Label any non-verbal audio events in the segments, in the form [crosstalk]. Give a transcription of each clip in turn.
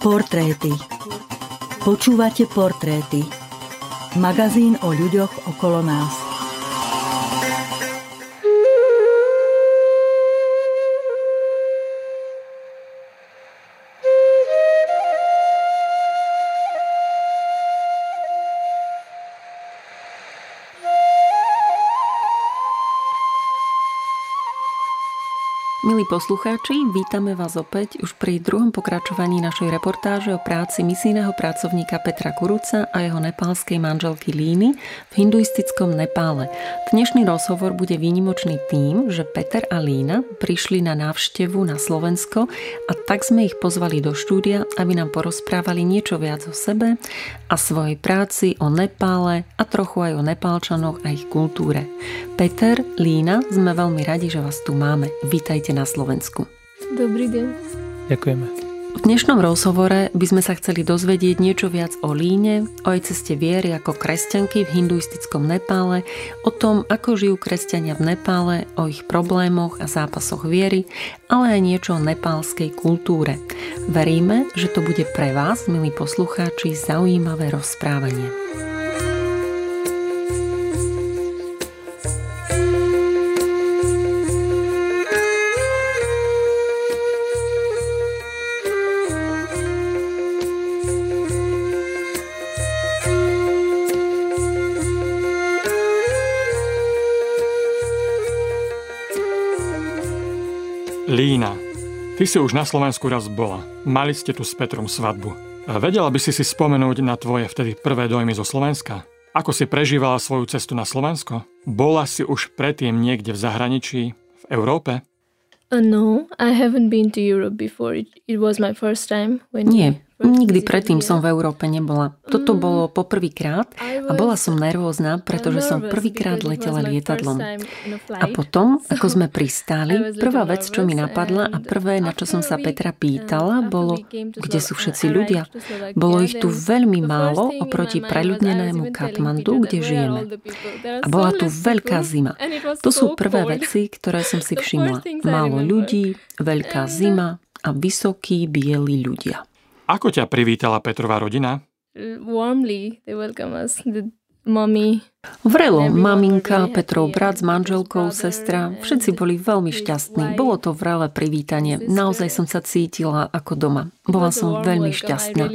Portréty. Počúvate portréty. Magazín o ľuďoch okolo nás. Poslucháči, vítame vás opäť už pri druhom pokračovaní našej reportáže o práci misijného pracovníka Petra Kuruca a jeho nepálskej manželky Líny v hinduistickom Nepále. Dnešný rozhovor bude výnimočný tým, že Peter a Lína prišli na návštevu na Slovensko a tak sme ich pozvali do štúdia, aby nám porozprávali niečo viac o sebe a svojej práci, o Nepále a trochu aj o Nepálčanoch a ich kultúre. Peter, Lína, sme veľmi radi, že vás tu máme. Vítajte na na Slovensku. Dobrý deň. Ďakujeme. V dnešnom rozhovore by sme sa chceli dozvedieť niečo viac o Líne, o jej ceste viery ako kresťanky v hinduistickom Nepále, o tom, ako žijú kresťania v Nepále, o ich problémoch a zápasoch viery, ale aj niečo o nepálskej kultúre. Veríme, že to bude pre vás, milí poslucháči, zaujímavé rozprávanie. Ty si už na Slovensku raz bola. Mali ste tu s Petrom svadbu. Vedela by si si spomenúť na tvoje vtedy prvé dojmy zo Slovenska? Ako si prežívala svoju cestu na Slovensko? Bola si už predtým niekde v zahraničí, v Európe? Uh, no, I haven't been to Europe before. It, it was my first time when Nie, Nikdy predtým som v Európe nebola. Toto mm. bolo poprvýkrát a bola som nervózna, pretože som prvýkrát letela lietadlom. A potom, [laughs] ako sme pristáli, prvá vec, čo mi napadla a prvé, na čo som sa Petra pýtala, bolo, kde sú všetci ľudia. Bolo ich tu veľmi málo oproti preľudnenému Katmandu, kde žijeme. A bola tu veľká zima. To sú prvé veci, ktoré som si všimla. Málo ľudí, veľká zima a vysokí bieli ľudia. Ako ťa privítala Petrová rodina? Warmly, they welcome us. The mommy, Vrelo, maminka, Petrov brat s manželkou, sestra, všetci boli veľmi šťastní. Bolo to vrele privítanie. Naozaj som sa cítila ako doma. Bola som veľmi šťastná.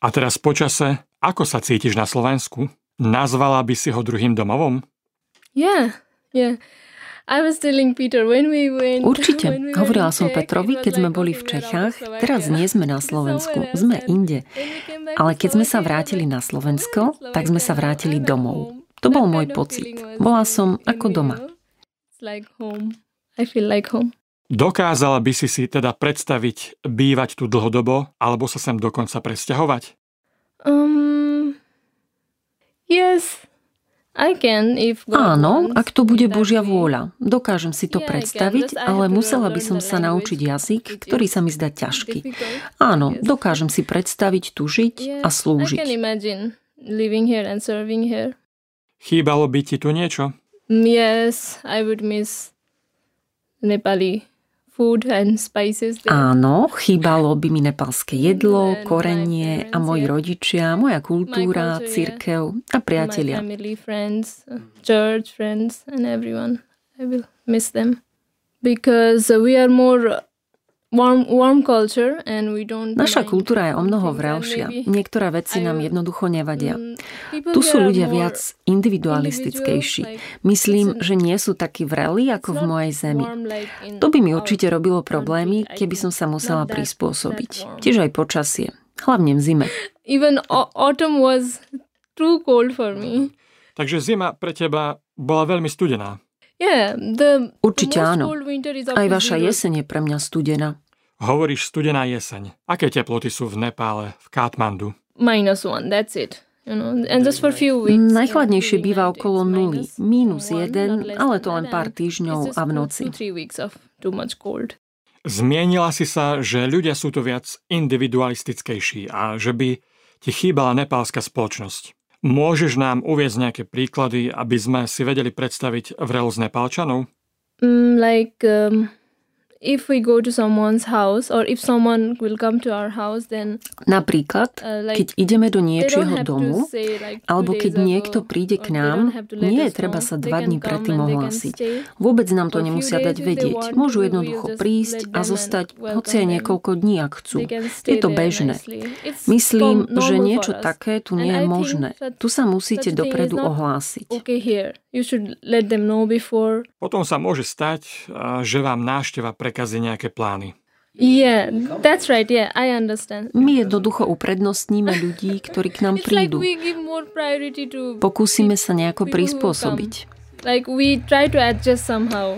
A teraz počase, ako sa cítiš na Slovensku? Nazvala by si ho druhým domovom? Yeah, yeah. Určite. Hovorila som Petrovi, keď sme boli v Čechách. Teraz nie sme na [laughs] Slovensku, sme inde. Ale keď sme sa vrátili na Slovensko, tak sme sa vrátili domov. To bol môj pocit. Bola som ako doma. Dokázala by si si teda predstaviť bývať tu dlhodobo, alebo sa sem dokonca presťahovať? Um, yes, Áno, ak to bude Božia vôľa. Dokážem si to predstaviť, ale musela by som sa naučiť jazyk, ktorý sa mi zdá ťažký. Áno, dokážem si predstaviť tu žiť a slúžiť. Chýbalo by ti tu niečo? Yes, I would miss Nepali food and spices there. Áno, chýbalo by mi nepalské jedlo, korenie a moji rodičia, moja kultúra, církev a priatelia. family, friends, church friends and everyone. I will miss them because we are more Naša kultúra je o mnoho vrelšia. Niektoré veci nám jednoducho nevadia. Mm, tu sú ľudia viac individualistickejší. Myslím, že nie sú takí vreli ako v mojej zemi. To by mi určite robilo problémy, keby som sa musela prispôsobiť. Tiež aj počasie. Hlavne v zime. [laughs] Even autumn was too cold for me. Takže zima pre teba bola veľmi studená. Určite áno. Aj vaša jeseň je pre mňa studená. Hovoríš studená jeseň. Aké teploty sú v Nepále, v Katmandu? Minus one, that's it. You know, and just for few weeks, Najchladnejšie býva okolo nuly, mínus jeden, ale to len pár týždňov a v noci. Zmienila si sa, že ľudia sú tu viac individualistickejší a že by ti chýbala nepálska spoločnosť. Môžeš nám uviezť nejaké príklady, aby sme si vedeli predstaviť vrelosť Nepálčanov? Mm, like um, if we go to someone's house or if someone will come to our house then Napríklad, uh, like keď ideme do niečieho domu, say, like, alebo keď niekto príde k nám, nie je treba sa dva dní predtým ohlásiť. Vôbec nám to nemusia dať vedieť. Môžu jednoducho prísť a zostať hoci aj niekoľko dní, ak chcú. Je to bežné. Myslím, že niečo také tu nie je možné. Tu sa musíte dopredu ohlásiť. You should let them know before. Potom sa môže stať, že vám návšteva prekazí nejaké plány. Yeah, that's right. Yeah, I understand. My jednoducho uprednostníme ľudí, ktorí k nám prídu. Pokúsime sa nejako prispôsobiť. Like we try to adjust somehow.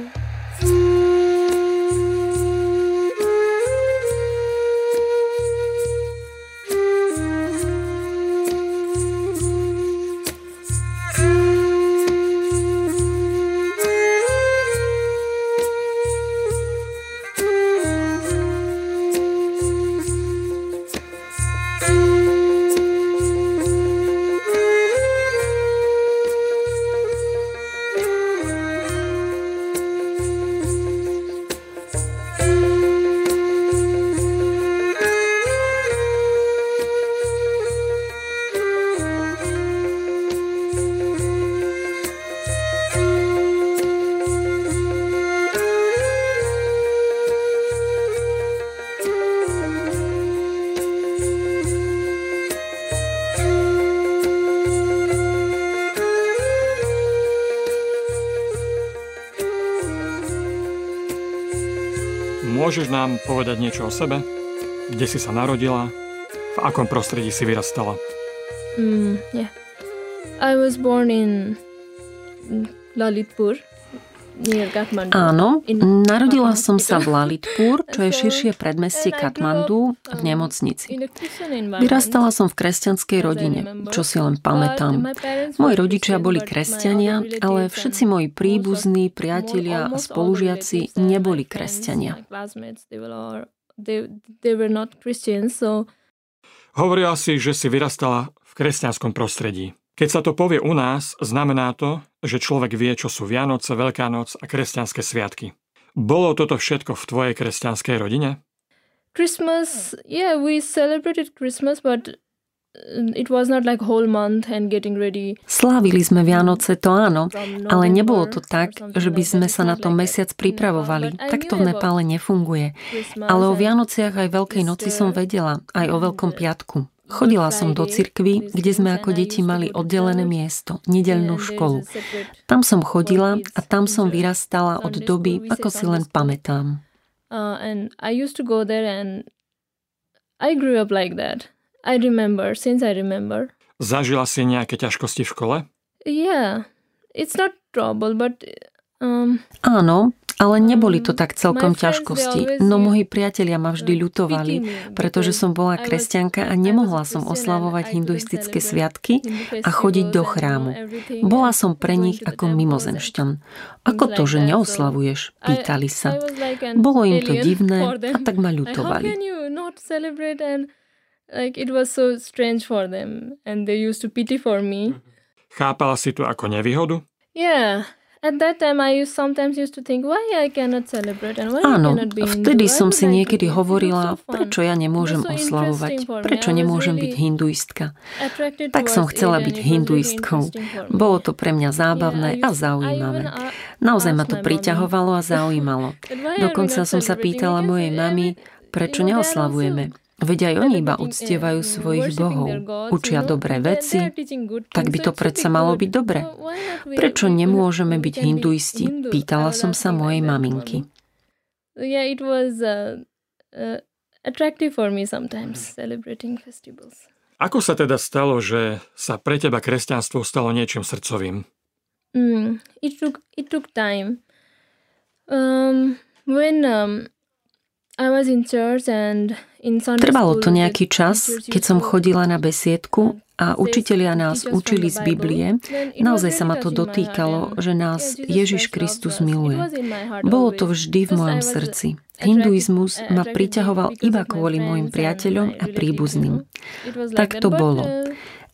Môžeš nám povedať niečo o sebe? Kde si sa narodila? V akom prostredí si vyrastala? Mm, yeah. I was born in Lalitpur, near Kathmandu. Áno, narodila som sa v. Lalitpur, čo je širšie predmestie Katmandu v nemocnici. Vyrastala som v kresťanskej rodine, čo si len pamätám. Moji rodičia boli kresťania, ale všetci moji príbuzní, priatelia a spolužiaci neboli kresťania. Hovorila si, že si vyrastala v kresťanskom prostredí. Keď sa to povie u nás, znamená to, že človek vie, čo sú Vianoce, Veľká noc a kresťanské sviatky. Bolo toto všetko v tvojej kresťanskej rodine? Christmas, yeah, we celebrated Christmas, but uh, it was not like whole month and getting ready. Slávili sme Vianoce, to áno, ale nebolo to tak, že by sme sa na to mesiac pripravovali. No, Tak to v Nepále nefunguje. Ale o Vianociach aj Veľkej noci som vedela, aj o Veľkom piatku. Chodila som do cirkvy, kde sme ako deti mali oddelené miesto, nedeľnú školu. Tam som chodila a tam som vyrastala od doby, ako si len pamätám. Uh, and I used to go there and I grew up like that. I remember, since I remember. Zažila si nejaké ťažkosti v škole? Yeah, it's not trouble, but um, Áno, ale neboli to tak celkom ťažkosti. No moji priatelia ma vždy to ľutovali, pretože som bola kresťanka a nemohla som oslavovať hinduistické sviatky a chodiť do chrámu. Bola som pre nich ako mimozemšťan. Ako to, že neoslavuješ? Pýtali sa. Bolo im to divné a tak ma ľutovali. me. Chápala si to ako nevýhodu? Yeah. At that time I used sometimes used to think why I cannot celebrate and why Áno, I cannot be vtedy Hindu. Som si niekedy hovorila, prečo ja nemôžem oslavovať, prečo nemôžem byť hinduistka. Tak som chcela byť hinduistkou. Bolo to pre mňa zábavné a zaujímavé. Naozaj ma to priťahovalo a [laughs] zaujímalo. Dokonca som sa pýtala mojej mamy, prečo neoslavujeme. Veď aj oni iba uctievajú svojich bohov, učia dobré veci, tak by to predsa malo byť dobre. Prečo nemôžeme byť hinduisti? Hindu? Pýtala som sa mojej maminky. mommy. So yeah, it was uh, uh, attractive for me sometimes Mhm. celebrating festivals. Ako sa teda stalo, že sa pre teba kresťanstvo stalo niečím srdcovým? Mm, it took it took time. Um, when um, I was in church and Trvalo to nejaký čas, keď som chodila na besiedku a učitelia nás učili z. Biblie. Naozaj sa ma to dotýkalo, že nás Ježiš Kristus miluje. Bolo to vždy v mojom srdci. Hinduizmus ma attracted priťahoval iba kvôli and priateľom a príbuzným. Tak to bolo.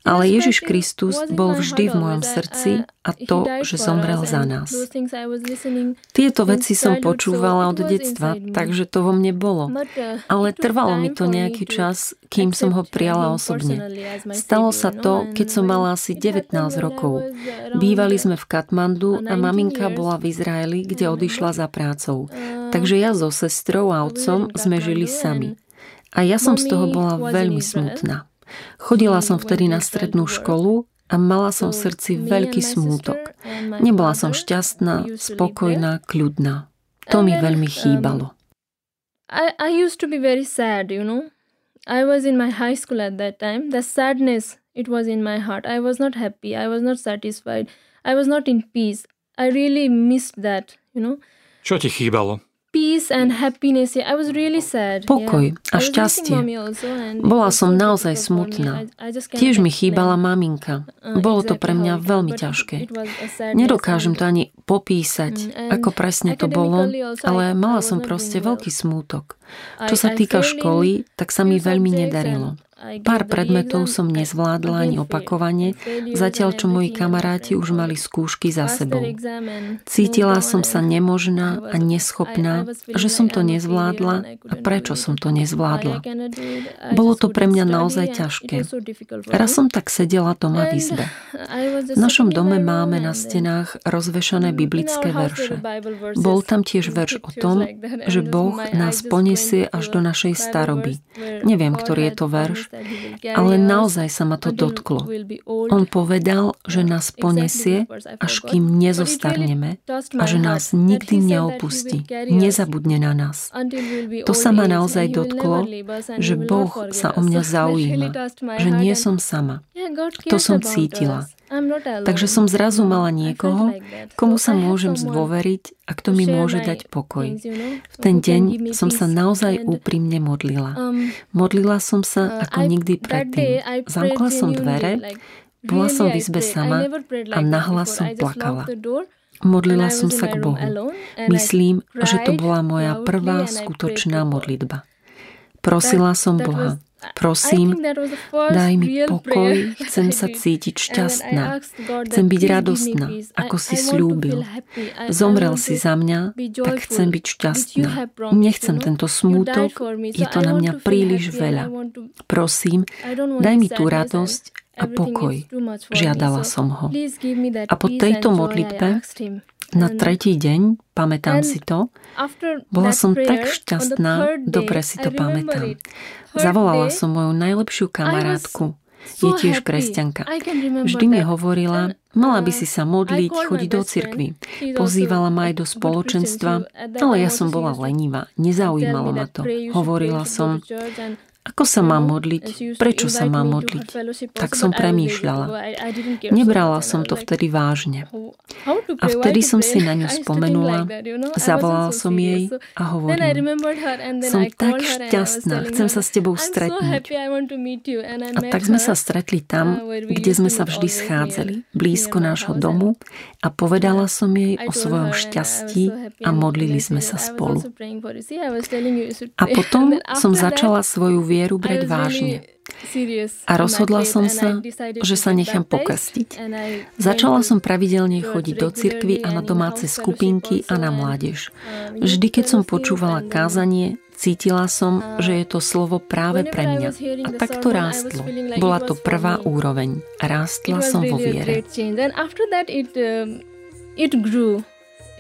Uh, Ale Ježiš Kristus bol vždy v mojom srdci a to, že zomrel za nás. Tieto veci som počúvala od detstva, takže to vo mne bolo. Ale trvalo mi to nejaký čas, kým som ho prijala osobne. Stalo sa to, keď som mala asi 19 rokov. Bývali sme v Katmandu a maminka bola v Izraeli, kde odišla za prácou. Takže ja so sestrou a otcom sme žili sami. A ja som z toho bola veľmi smutná. Chodila som vtedy na strednú školu a mala som v srdci veľký smútok. Nebola som šťastná, spokojná, kľudná. To mi veľmi chýbalo. I, I used to be very sad, you know. I was in my high school at that time. The sadness, it was in my heart. I was not happy. I was not satisfied. I was not in peace. I really missed that, you know. Čo ti chýbalo? Pokoj a šťastie. Bola som naozaj smutná. Tiež mi chýbala maminka. Uh, Bolo to pre mňa veľmi ťažké. Nedokážem to ani popísať, Mm, ako presne to bolo, ale mala som proste veľký smútok. Čo sa týka školy, tak sa mi veľmi nedarilo. Pár predmetov som nezvládla ani opakovane, zatiaľ čo moji kamaráti už mali skúšky za sebou. Cítila som sa nemožná a neschopná, že som to nezvládla a prečo som to nezvládla. Bolo to pre mňa naozaj ťažké. Raz som tak sedela doma v izbe. V našom dome máme na stenách rozvešané biblické verše. Bol tam tiež verš o tom, že Boh nás poniesie až do našej staroby. Neviem, ktorý je to verš, ale naozaj sa ma to dotklo. On povedal, že nás ponesie, až kým nezostarneme a že nás nikdy neopustí, nezabudne na nás. To sa ma naozaj dotklo, že Boh sa o mňa zaujíma, že nie som sama. To som cítila. Takže som zrazu mala niekoho, komu sa môžem zdôveriť a kto mi môže dať pokoj. V ten deň som sa naozaj úprimne modlila. Modlila som sa ako nikdy predtým. Zamkla som dvere, bola som v izbe sama a nahlas som plakala. Modlila som sa k Bohu. Myslím, že to bola moja prvá skutočná modlitba. Prosila som Boha. Prosím, daj mi pokoj, chcem sa [laughs] cítiť šťastná, chcem byť radostná, ako si slúbil. Zomrel si za mňa, tak chcem byť šťastná. Nechcem tento smútok, je to na mňa príliš veľa. Prosím, daj mi tú radosť a pokoj. Žiadala som ho. A po tejto modlitbe na tretí deň, pamätám si to, bola som tak šťastná, dobre si to pamätám. Zavolala som moju najlepšiu kamarátku, je tiež kresťanka. Vždy mi hovorila, mala by si sa modliť, chodiť do cirkvy. Pozývala ma aj do spoločenstva, ale ja som bola lenivá, nezaujímalo ma to. Hovorila som, ako sa mám modliť? Prečo sa mám modliť? Tak som premýšľala. Nebrala som to vtedy vážne. A vtedy som si na [laughs] ňu spomenula, zavolala som jej a hovorím, som tak šťastná, chcem sa s tebou stretnúť. A tak sme sa stretli tam, kde sme sa vždy schádzali, blízko nášho domu a povedala som jej o svojom šťastí a modlili sme sa spolu. A [laughs] potom som začala svoju vieru vieru brať vážne. A rozhodla som sa, že sa nechám pokastiť. Začala som pravidelne chodiť do cirkvy a na domáce skupinky a na mládež. Vždy, keď som počúvala kázanie, cítila som, že je to slovo práve pre mňa. A tak to rástlo. Bola to prvá úroveň. Rástla som vo viere.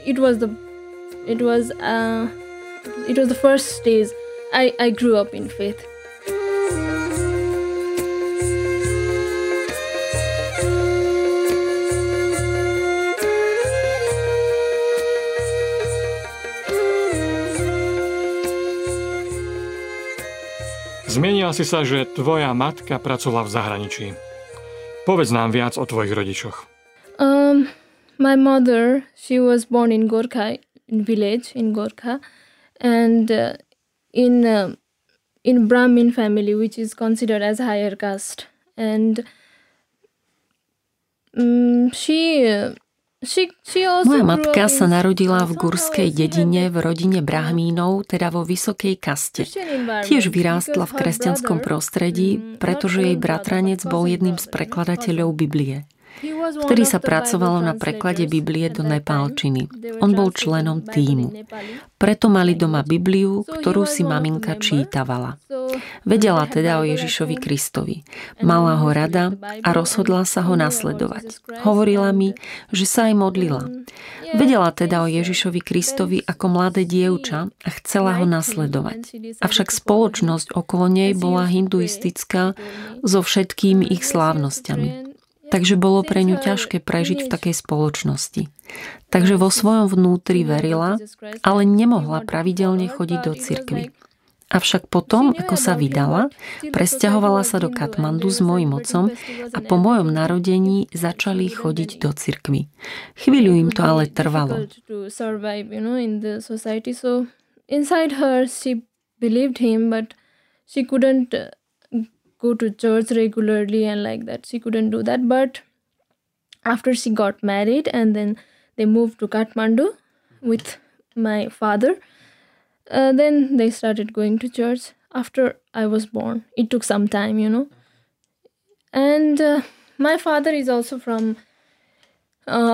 It was the it was uh, it was the first stage I, I grew up in faith. Zmienila si sa, že tvoja matka pracovala v zahraničí. Povedz nám viac o tvojich rodičoch. Um, my mother, she was born in Gorkha, in village in Gorkha, and uh, in uh, in Brahmin family, which is considered as higher caste, and um, she uh, Moja matka sa narodila v gurskej dedine v rodine brahmínov, teda vo vysokej kaste. Tiež vyrástla v kresťanskom prostredí, pretože jej bratranec bol jedným z prekladateľov Biblie. Vtedy sa pracovalo na preklade Biblie do nepálčiny. On bol členom týmu. Preto mali doma Bibliu, ktorú si maminka čítavala. Vedela teda o Ježišovi Kristovi. Mala ho rada a rozhodla sa ho nasledovať. Hovorila mi, že sa aj modlila. Vedela teda o Ježišovi Kristovi ako mladé dievča a chcela ho nasledovať. Avšak spoločnosť okolo nej bola hinduistická so všetkými ich slávnosťami. Takže bolo pre ňu ťažké prežiť v takej spoločnosti. Takže vo svojom vnútri verila, ale nemohla pravidelne chodiť do cirkvy. Avšak potom, ako sa vydala, presťahovala sa do Katmandu s mojim otcom a po mojom narodení začali chodiť do cirkvy. Chvíľu im to ale trvalo. Inside her she believed him but she couldn't go to church regularly and like that. She couldn't do that but after she got married and then they moved to kathmandu with my father uh, then they started going to church after i was born. It took some time you know. And uh, my father is also from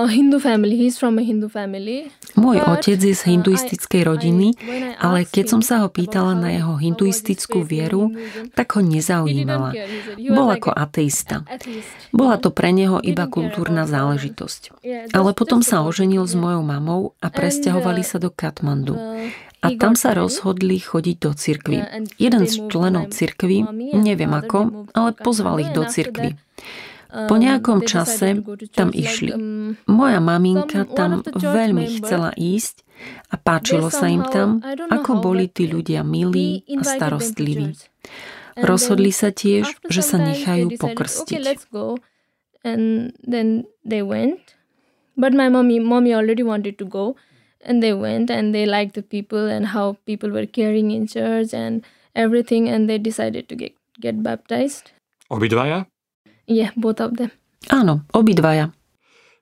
Hindu family. He's from a Hindu family. Môj otec je z uh, hinduistickej rodiny, ale keď som sa ho pýtala na jeho hinduistickú vieru, tak ho nezaujímala. Bol ako ateista. Bola to pre neho iba kultúrna záležitosť. Ale potom sa oženil s mojou mamou a presťahovali sa do Katmandu. A tam sa rozhodli chodiť do cirkvy. Jeden z členov cirkvy, neviem ako, ale pozval ich do cirkvy. Po nejakom čase tam išli. Moja maminka tam veľmi chcela ísť a páčilo sa im tam, ako boli tí ľudia milí a starostliví. Rozhodli sa tiež, že sa nechajú pokrstiť. But my mommy, mommy already wanted to go, and they went, and they liked the people and how people were caring in church and everything, and they decided to get, get baptized. Obidvaja? Yeah, both of them. Áno, obidvaja.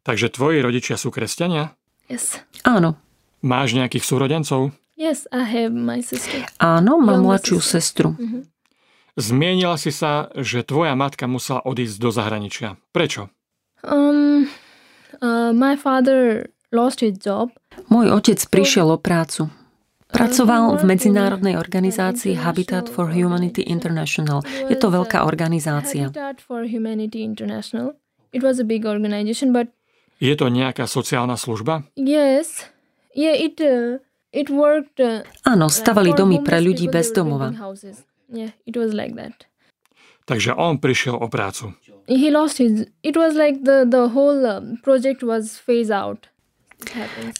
Takže tvoji rodičia sú kresťania? Yes. Áno. Máš nejakých súrodencov? Yes, I have my sister. Áno, mám mladšiu sestru. Mm-hmm. Zmienila si sa, že tvoja matka musela odísť do zahraničia. Prečo? Um, uh, my father lost his job. Môj otec prišiel o prácu. Pracoval v medzinárodnej organizácii Habitat for Humanity International. Je to veľká organizácia. Je to nejaká sociálna služba? Yes. Yeah, it, uh, it worked, uh, Áno, stavali domy pre ľudí bez domova. Yeah, it was like that. Takže on prišiel o prácu. He lost his... It was like the, the whole um, project was phase out.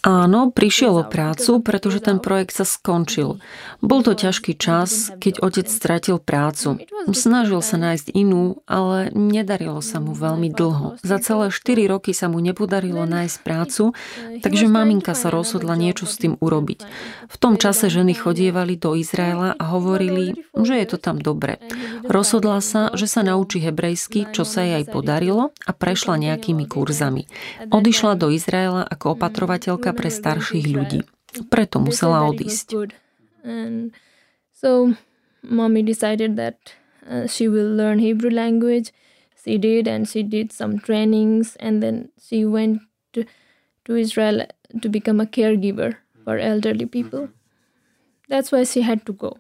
Áno, prišiel o prácu, pretože ten projekt sa skončil. Bol to ťažký čas, keď otec stratil prácu. Snažil sa nájsť inú, ale nedarilo sa mu veľmi dlho. Za celé 4 roky sa mu nepodarilo nájsť prácu, takže maminka sa rozhodla niečo s tým urobiť. V tom čase ženy chodievali do Izraela a hovorili, že je to tam dobre. Rozhodla sa, že sa naučí hebrejsky, čo sa jej aj podarilo a prešla nejakými kurzami. Odišla do Izraela ako opatrná opatrovateľka pre starších ľudí. Preto musela odísť. So mommy decided that uh, she will learn Hebrew language. She did and she did some trainings and then she went to, to Israel to become a caregiver for elderly people. That's why she had to go.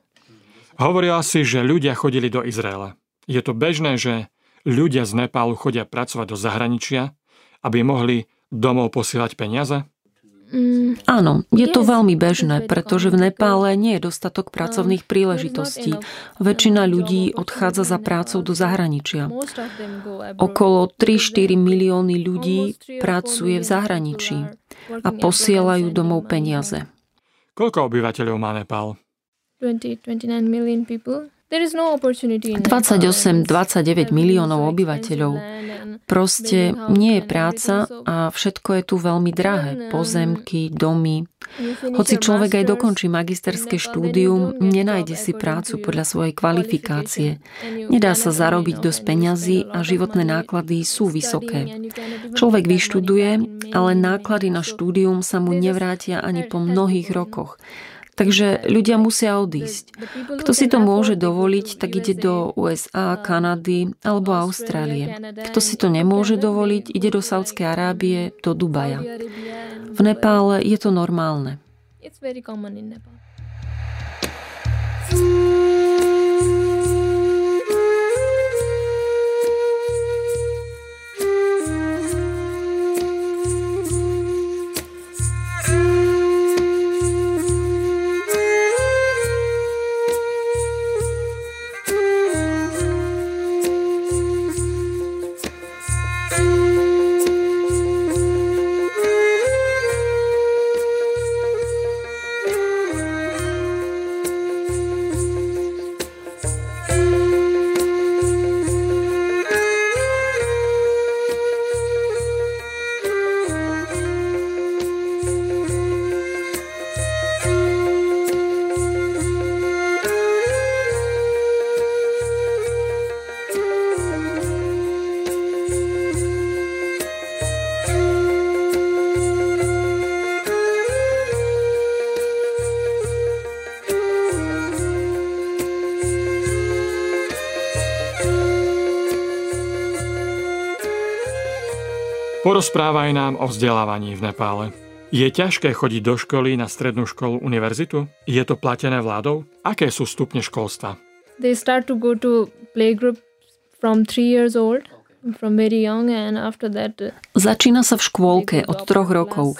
Hovorila si, že ľudia chodili do Izraela. Je to bežné, že ľudia z Nepálu chodia pracovať do zahraničia, aby mohli domov posielať peniaze? Mm, Áno, je to veľmi bežné, pretože v Nepále nie je dostatok pracovných príležitostí. Väčšina ľudí odchádza za prácou do zahraničia. Okolo 3-4 milióny ľudí pracuje v zahraničí a posielajú domov peniaze. Koľko obyvateľov má Nepál? 20, 29 million people. 28-29 miliónov obyvateľov. Proste nie je práca a všetko je tu veľmi drahé. Pozemky, domy. Hoci človek aj dokončí magisterské štúdium, nenájde si prácu podľa svojej kvalifikácie. Nedá sa zarobiť dosť peňazí a životné náklady sú vysoké. Človek vyštuduje, ale náklady na štúdium sa mu nevrátia ani po mnohých rokoch. Takže ľudia musia odísť. Kto si to môže dovoliť, tak ide do USA, Kanady alebo Austrálie. Kto si to nemôže dovoliť, ide do Saudskej Arábie, do Dubaja. V Nepále je to normálne. It's very common in Nepal. Porozprávaj nám o vzdelávaní v Nepále. Je ťažké chodiť do školy na strednú školu, univerzitu? Je to platené vládou? Aké sú stupne školstva? They start to go to playgroup from 3 years old. Uh, Začína sa v škôlke od troch rokov.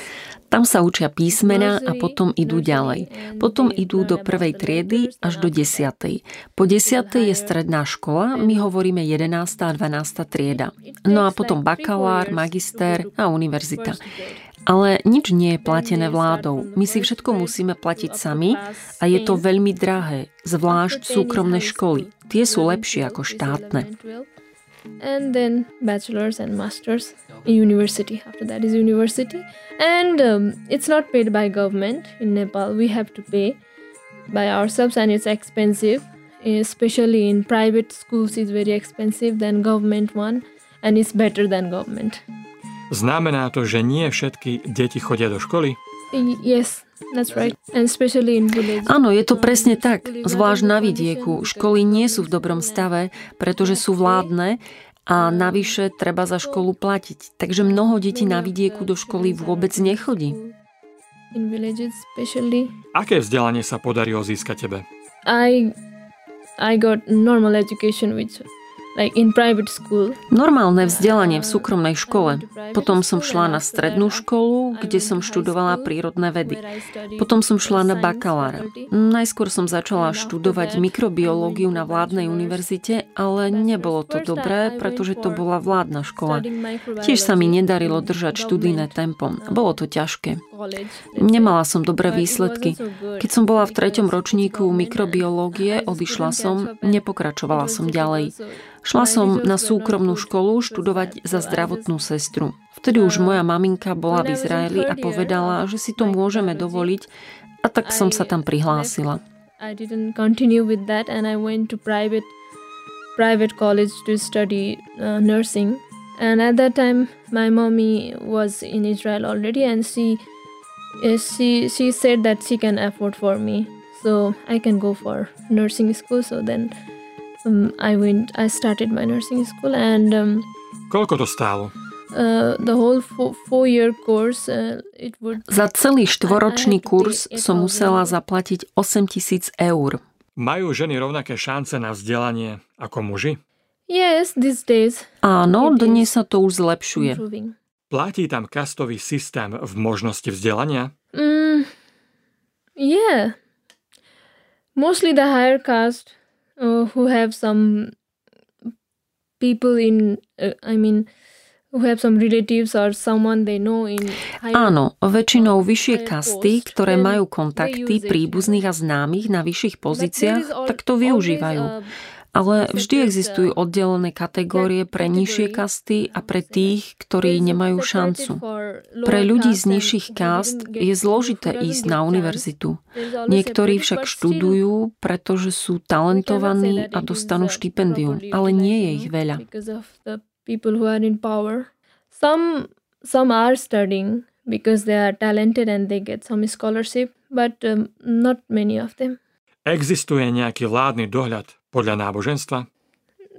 Tam sa učia písmena a potom idú ďalej. Potom idú do prvej triedy až do desiatej. Po desiatej je stredná škola, my hovoríme 11. a 12. trieda. No a potom bakalár, magister a univerzita. Ale nič nie je platené vládou. My si všetko musíme platiť sami a je to veľmi drahé, zvlášť súkromné školy. Tie sú lepšie ako štátne. And then bachelor's and master's in university. After that is university. And um, it's not paid by government in nepal. We have to pay by ourselves and it's expensive. Especially in private schools it's very expensive than government one and it's better than government. Znamená to, že nie všetky deti chodia do školy? Yes, that's right. And especially in village. Áno, je to presne tak. Zvlášť na vidieku. Školy nie sú v dobrom stave, pretože sú vládne a navyše treba za školu platiť. Takže mnoho detí na vidieku do školy vôbec nechodí. Aké vzdelanie sa podarilo získať tebe? I, I got normal education which Normálne vzdelanie v súkromnej škole. Potom som šla na strednú školu, kde som študovala prírodné vedy. Potom som šla na bakalára. Najskôr som začala študovať mikrobiológiu na vládnej univerzite, ale nebolo to dobré, pretože to bola vládna škola. Tiež sa mi nedarilo držať študijné tempo. Bolo to ťažké. Nemala som dobré výsledky. Keď som bola v treťom ročníku mikrobiológie, odišla som, nepokračovala som ďalej. Šla som na súkromnú školu študovať za zdravotnú sestru. Vtedy už moja maminka bola v Izraeli a povedala, že si to môžeme dovoliť a tak som sa tam prihlásila. private college to study uh, nursing and at that time my mommy was in Israel already and uh, she she said that she can afford for me so I can go for nursing school so then um, I went, I started my nursing school and um, Koľko to stálo? Uh, the whole four, four year course, uh, it would... Za celý štvoročný kurz som musela zaplatiť 8 tisíc eur. Majú ženy rovnaké šance na vzdelanie ako muži? Yes, these days. Áno, dnes sa to už zlepšuje. Improving. Platí tam kastový systém v možnosti vzdelania? Mm, yeah. Mostly the higher caste uh, who have some people in uh, i mean Áno, väčšinou vyššie kasty, ktoré majú kontakty príbuzných a známych na vyšších pozíciách, tak to využívajú. Ale vždy existujú oddelené kategórie pre nižšie kasty a pre tých, ktorí nemajú šancu. Pre ľudí z nižších kast je zložité ísť na univerzitu. Niektorí však študujú, pretože sú talentovaní a dostanú štipendium, ale nie je ich veľa. Some, are studying because they are talented and they get some scholarship, but um, not many of them. Existuje nejaký vládny dohľad podľa náboženstva?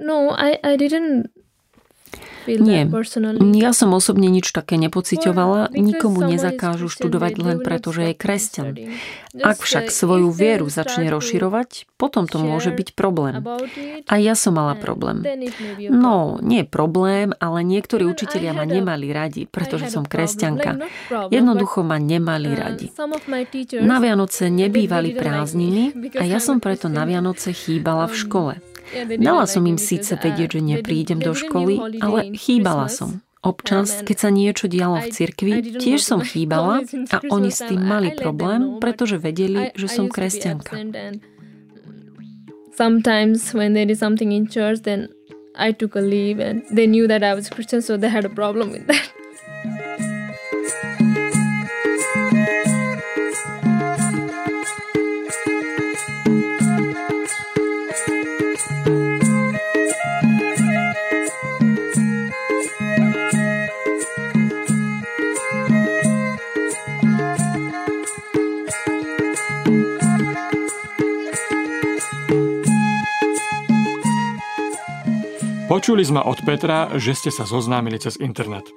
No, I, I didn't nie, ja som osobne nič také nepocitovala, nikomu nezakážu študovať len preto, že je kresťan. Ak však svoju vieru začne rozširovať, potom to môže byť problém. A ja som mala problém. No, nie problém, ale niektorí učitelia ma nemali radi, pretože som kresťanka. Jednoducho ma nemali uh, radi. Na Vianoce nebývali prázdniny [laughs] a ja som preto na Vianoce chýbala v škole. Dala som im síce vedieť, že neprídem do školy, ale chýbala som. Občas, keď sa niečo dialo v cirkvi, tiež som [laughs] chýbala a oni s tým mali problém, pretože vedeli, že som kresťanka. Sometimes when there is something in church, then I took a leave and they knew that I was Christian, so they had a problem with that. Počuli sme od Petra, že ste sa zoznámili cez internet.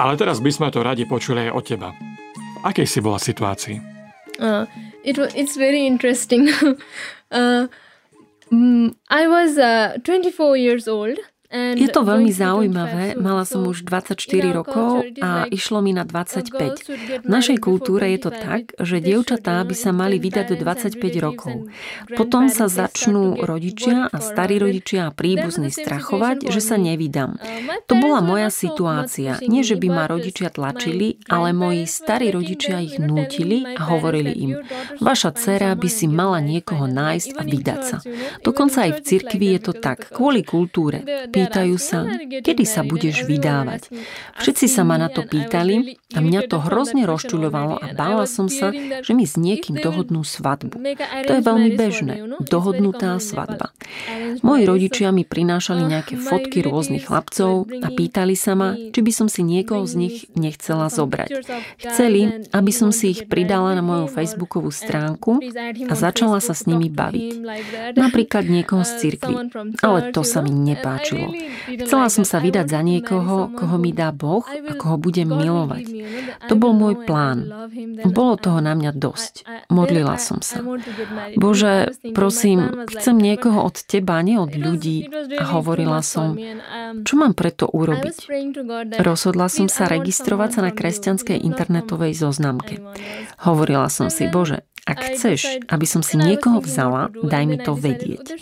Ale teraz by sme to radi počuli aj od teba. V akej si bola situácii? Uh, it, it's very interesting. [laughs] uh, I was uh, 24 years old je to veľmi zaujímavé. Mala som už 24 rokov a išlo mi na 25. V našej kultúre je to tak, že dievčatá by sa mali vydať do 25 rokov. Potom sa začnú rodičia a starí rodičia a príbuzní strachovať, že sa nevydám. To bola moja situácia. Nie, že by ma rodičia tlačili, ale moji starí rodičia ich nútili a hovorili im, vaša dcera by si mala niekoho nájsť a vydať sa. Dokonca aj v cirkvi je to tak, kvôli kultúre. Pýtajú sa, kedy sa budeš vydávať. Všetci sa ma na to pýtali a mňa to hrozne rozčuľovalo a bála som sa, že mi s niekým dohodnú svadbu. To je veľmi bežné. Dohodnutá svadba. Moji rodičia mi prinášali nejaké fotky rôznych chlapcov a pýtali sa ma, či by som si niekoho z nich nechcela zobrať. Chceli, aby som si ich pridala na moju facebookovú stránku a začala sa s nimi baviť. Napríklad niekoho z cirkvi. Ale to sa mi nepáčilo. Chcela som sa vydať za niekoho, koho mi dá Boh a koho budem milovať. To bol môj plán. Bolo toho na mňa dosť. Modlila som sa. Bože, prosím, chcem niekoho od teba, nie od ľudí. A hovorila som, čo mám preto urobiť? Rozhodla som sa registrovať sa na kresťanskej internetovej zoznamke. Hovorila som si, Bože, ak chceš, aby som si niekoho vzala, daj mi to vedieť.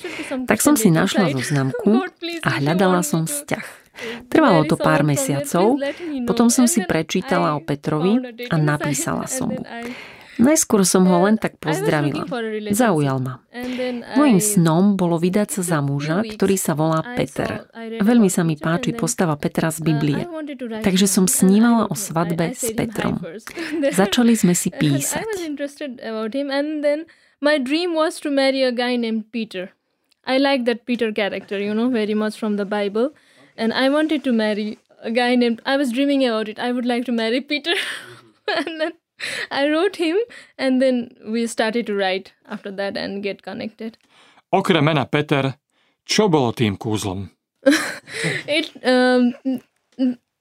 Tak som si našla zoznamku a hľadala som vzťah. Trvalo to pár mesiacov, potom som si prečítala o Petrovi a napísala som mu. Najskôr som ho len tak pozdravila. Zaujal ma. Mojím snom bolo vydať sa za muža, ktorý sa volá Peter. Veľmi sa mi páči postava Petra z Biblie. Takže som snívala o svadbe s Petrom. [laughs] Začali sme si [laughs] písať. My dream was to marry a guy named Peter. I like that Peter character, you know, very much from the Bible. And I wanted to marry a guy named, I was dreaming about it. I would like to marry Peter. [laughs] and then [laughs] I wrote him and then we started to write after that and get connected. Okrem mena Peter, čo bolo tým kúzlom? [laughs] it, um,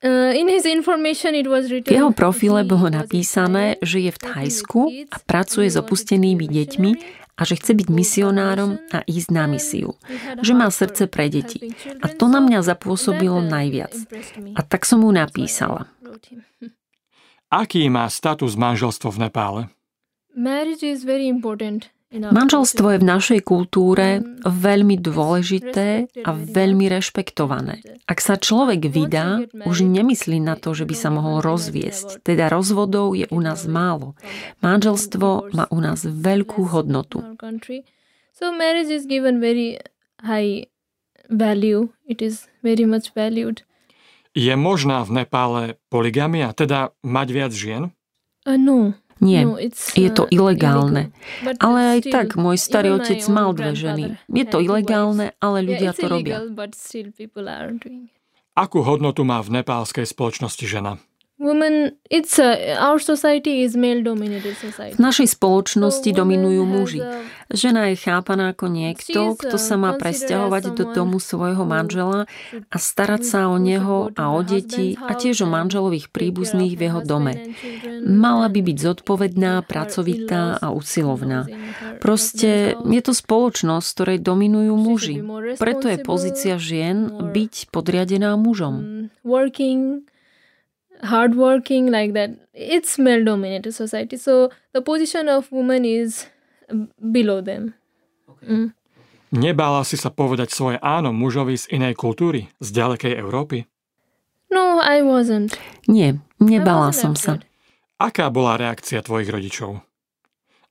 uh, v jeho profile bolo napísané, že je v Thajsku a pracuje s opustenými deťmi a že chce byť misionárom a ísť na misiu. Že má srdce pre deti. A to na mňa zapôsobilo najviac. A tak som mu napísala. [laughs] Aký má status manželstvo v Nepále? Manželstvo je v našej kultúre veľmi dôležité a veľmi rešpektované. Ak sa človek vydá, už nemyslí na to, že by sa mohol rozviesť. Teda rozvodov je u nás málo. Manželstvo má u nás veľkú hodnotu. So marriage is given very high value. It is very much valued. Je možná v Nepále poligamia, teda mať viac žien? Uh, no. Nie, no, je to uh, ilegálne. Ale aj tak, môj starý otec mal dve ženy. Je to ilegálne, ale ľudia to robia. Akú hodnotu má v nepálskej spoločnosti žena? Women, it's a, our society is male dominated society. V našej spoločnosti so dominujú muži. Žena je chápaná ako niekto, kto sa má presťahovať do domu svojho manžela a starať sa o neho a o deti a tiež o manželových príbuzných v jeho dome. Mala by byť zodpovedná, pracovitá a usilovná. Proste je to spoločnosť, ktorej dominujú muži. Preto je pozícia žien byť podriadená mužom. Working, hardworking like that it's male dominated society so the position of woman is below them okay. mm. Nebála si sa povedať svoje áno mužovi z inej kultúry, z ďalekej Európy? No, I wasn't. Nie, nebala som sa. Aká bola reakcia tvojich rodičov?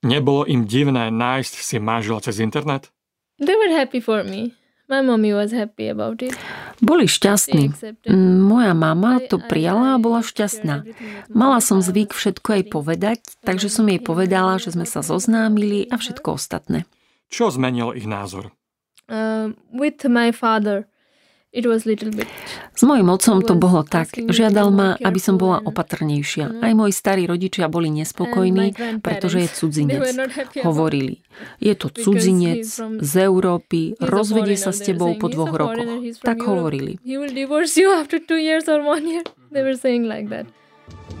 Nebolo im divné nájsť si manžela cez internet? They were happy for me. My mommy was happy about it. Boli šťastní. Mm, moja mama to prijala a bola šťastná. Mala som zvyk všetko jej povedať, takže som jej povedala, že sme sa zoznámili a všetko ostatné. Čo zmenilo ich názor? Uh, with my father. S mojim otcom to bolo tak. Žiadal ma, aby som bola opatrnejšia. Mm. Aj moji starí rodičia boli nespokojní, pretože je cudzinec. Hovorili, je to cudzinec z Európy, rozvedie sa s tebou po dvoch rokoch. Tak hovorili. [laughs]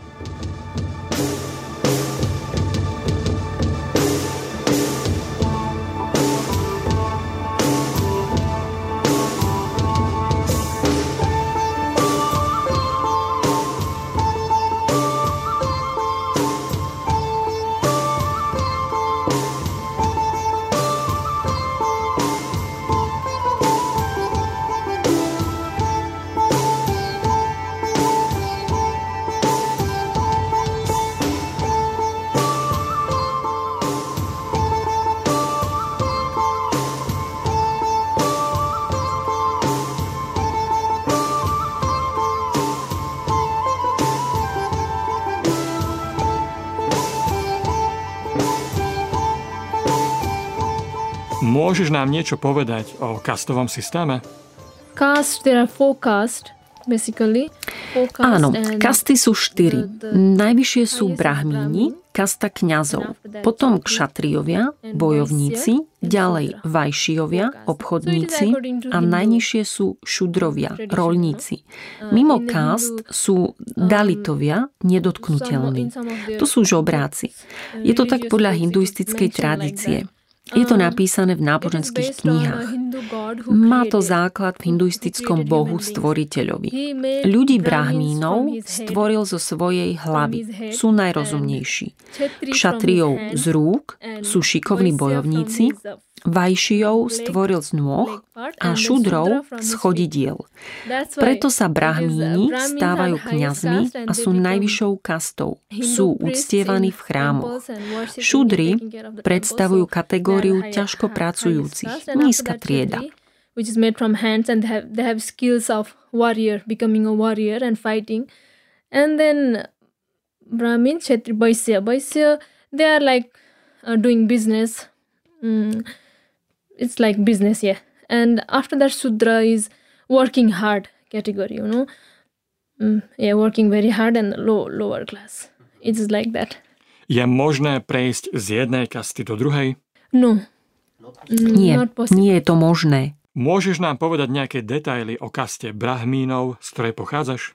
Môžeš nám niečo povedať o kastovom systéme? Caste, there are four caste, basically. Áno, kasty sú štyri. Najvyššie sú brahmíni, kasta kňazov, potom kšatriovia, bojovníci, ďalej vajšiovia, obchodníci a najnižšie sú šudrovia, rolníci. Mimo kast sú dalitovia, nedotknutelní. To sú žobráci. Je to tak podľa hinduistickej tradície. Je to napísané v náboženských knihách. Má to základ v hinduistickom bohu stvoriteľovi. Ľudí brahmínov stvoril zo svojej hlavy. Sú najrozumnejší. Kšatriov z rúk sú šikovní bojovníci, Vajšijov stvoril z nôh a šudrov z chodidiel. Preto sa brahmíni stávajú kňazmi a sú najvyššou kastou. Sú uctievaní v chrámoch. Šudry predstavujú kategóriu ťažko pracujúcich, nízka trieda. which is made from hands and they have, they have skills of warrior, becoming a warrior and fighting. And then Brahmin, Kshetri, Vaisya. Vaisya, they are like uh, doing business. Mm it's like business yeah and after that sudra is working hard category you know mm, yeah working very hard and low lower class it's like that je možné prejsť z jednej kasty do druhej? No. Mm, nie, nie je to možné. Môžeš nám povedať nejaké detaily o kaste brahmínov, z ktorej pochádzaš?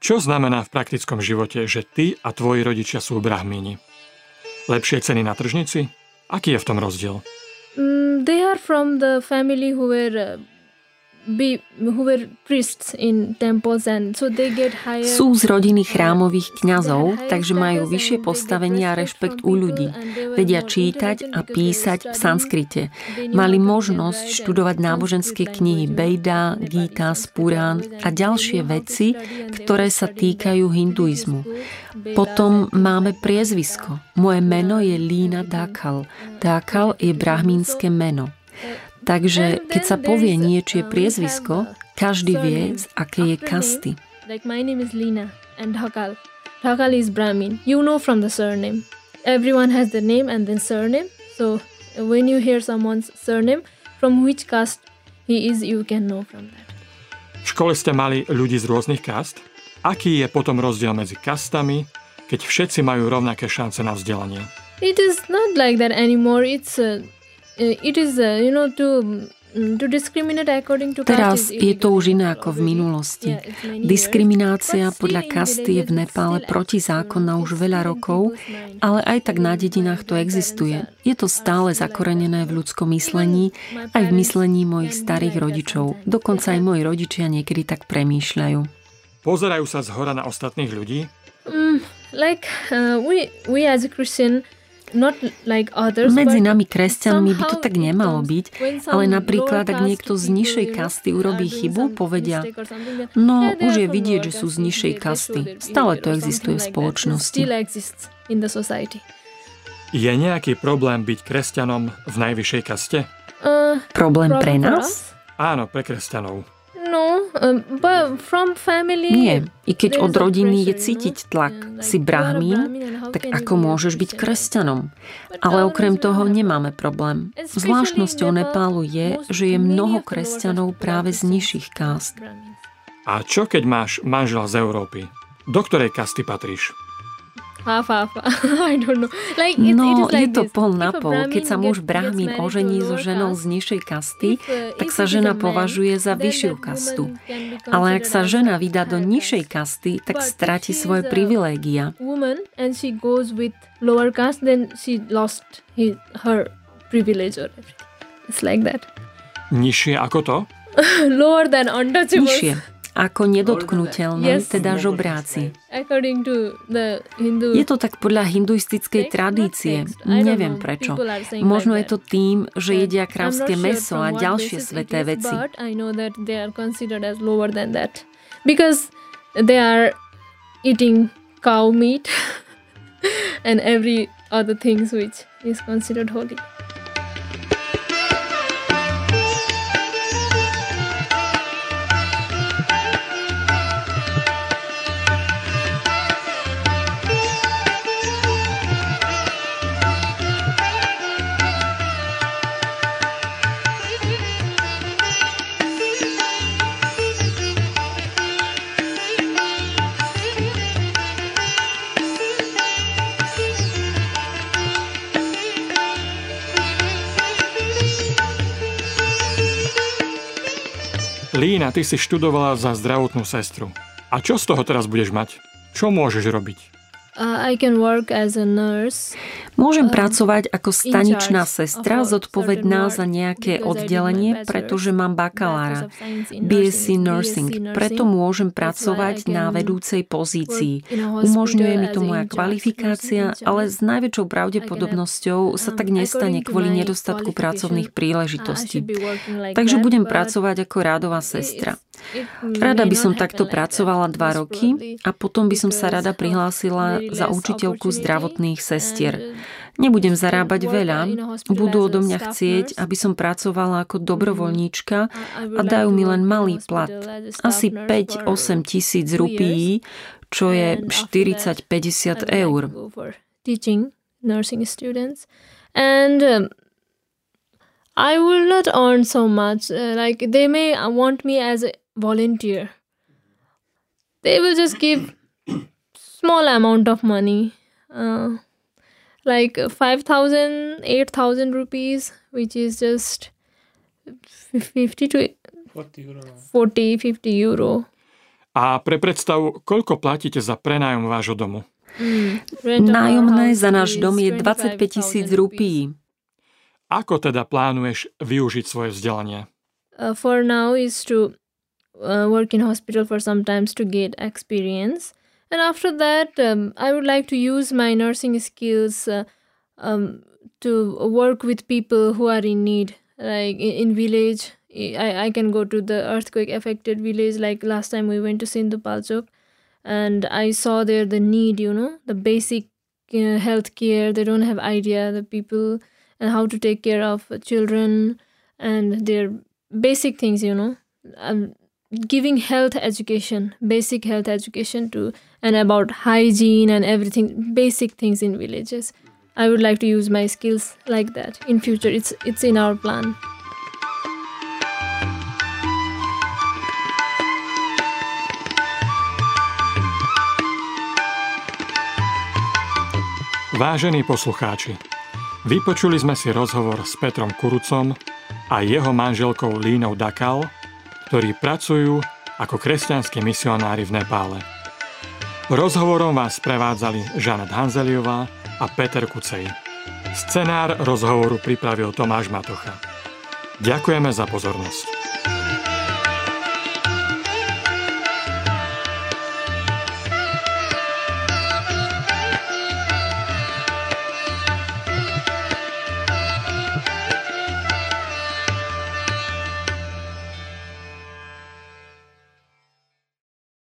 Čo znamená v praktickom živote, že ty a tvoji rodičia sú brahmíni? Lepšie ceny na tržnici? Aký je v tom rozdiel? Mm, they are from the family who were uh, be temples so higher Sú z rodiny chrámových kňazov, takže majú vyššie postavenie a rešpekt u ľudí. Vedia čítať a písať v sanskrite. Mali možnosť študovať náboženské knihy Bejda, Gita, Spurán a ďalšie veci, ktoré sa týkajú hinduizmu. Potom máme priezvisko. Moje meno je Lína Dakal. Dakal je brahmínske meno. Takže keď sa povie niečie priezvisko, každý vie, z akej je kasty. Like my name is Lina and Dhakal. Dhakal is Brahmin. You know from the surname. Everyone has the name and then surname. So when you hear someone's surname, from which caste he is, you can know from that. V škole ste mali ľudí z rôznych kast? Aký je potom rozdiel medzi kastami, keď všetci majú rovnaké šance na vzdelanie? It is not like that anymore. It's uh, it is uh, you know to to discriminate according to Teraz je to už iné ako v minulosti. Diskriminácia podľa kasty je v Nepále protizákonná už veľa rokov, ale aj tak na dedinách to existuje. Je to stále zakorenené v ľudskom myslení, aj v myslení mojich starých rodičov. Dokonca aj [laughs] moji rodičia niekedy tak premýšľajú. Pozerajú sa z hora na ostatných ľudí? Mm, like uh, we we as a Christian Medzi nami kresťanmi by to tak nemalo byť, ale napríklad ak niekto z nižšej kasty urobí chybu, povedia No, už je vidieť, že sú z nižšej kasty. Stále to existuje v spoločnosti. Je nejaký problém byť kresťanom v najvyššej kaste? uh, Problém pre nás? Áno, pre kresťanov. Nie. I keď od rodiny je cítiť tlak, si brahmín, tak ako môžeš byť kresťanom? Ale okrem toho nemáme problém. Zvláštnosťou Nepálu je, že je mnoho kresťanov práve z nižších kást. A čo keď máš manžela z Európy? Do ktorej kasty patríš? Half, half. [laughs] I don't know. Like, it, it No, is like je to this. pol na pol. Keď Brahmin sa muž a ožení so ženou z nižšej kasty, if, uh, tak if sa it žena považuje za vyššiu kastu. Ale ak sa žena vydá do nižšej kasty, tak stráti svoje privilégia. It's. Nižšie ako to? [laughs] Lower than untouchables. Nižšie. Ako nedotknutelné, teda žobráci. Je to tak podľa hinduistickej tradície. Neviem prečo. Možno je to tým, že jedia krávské meso a ďalšie sveté veci. Because they are eating cow meat [laughs] and every other things which is considered holy. Lína, ty si študovala za zdravotnú sestru. A čo z toho teraz budeš mať? Čo môžeš robiť? Uh, I can work as a nurse. Môžem Um, pracovať ako staničná sestra zodpovedná za nejaké oddelenie, pretože mám bakalára. BSc nursing, preto môžem pracovať na vedúcej pozícii. Umožňuje mi to moja kvalifikácia, ale s najväčšou pravdepodobnosťou sa um, tak nestane kvôli nedostatku pracovných I príležitostí. Takže budem pracovať ako rádová sestra. Rada by som takto pracovala dva roky a potom by som sa rada prihlásila za učiteľku zdravotných sestier. uh, Nebudem zarábať veľa, budú odo mňa chcieť, aby som pracovala ako dobrovoľníčka I would a dajú mi len malý plat. Asi nurse 5-8 for tisíc rupií, čo je and after that, 40-50 I would like eur. and um, I will not earn so much uh, like they may want me as a volunteer they will just give small amount of money uh, like 5000 8000 rupees which is just 50 to 40 50 euro A pre predstavu, koľko platíte za prenájom vášho domu? Our Nájomné za náš dom je 25 tisíc 25,000 rupií. Ako teda plánuješ využiť svoje vzdelanie? uh, for now is to uh, work in hospital for some times to get experience and after that um, i would like to use my nursing skills uh, um, to work with people who are in need. Like in, village I, I can go to the earthquake affected village like last time we went to Sindhu Palchok and I saw there the need you know the basic uh, health care. They don't have idea the people and how to take care of children and their basic things you know. Um, giving health education basic health education to and about hygiene and everything basic things in villages. I would like to use my skills like that in future. It's it's in our plan. Vážení poslucháči, vypočuli sme si rozhovor s Petrom Kurucom a jeho manželkou Línou Dakal, ktorí pracujú ako kresťanskí misionári v Nepále. Rozhovorom vás prevádzali Žanet Hanzeliová a Peter Kucej. Scenár rozhovoru pripravil Tomáš Matocha. Ďakujeme za pozornosť.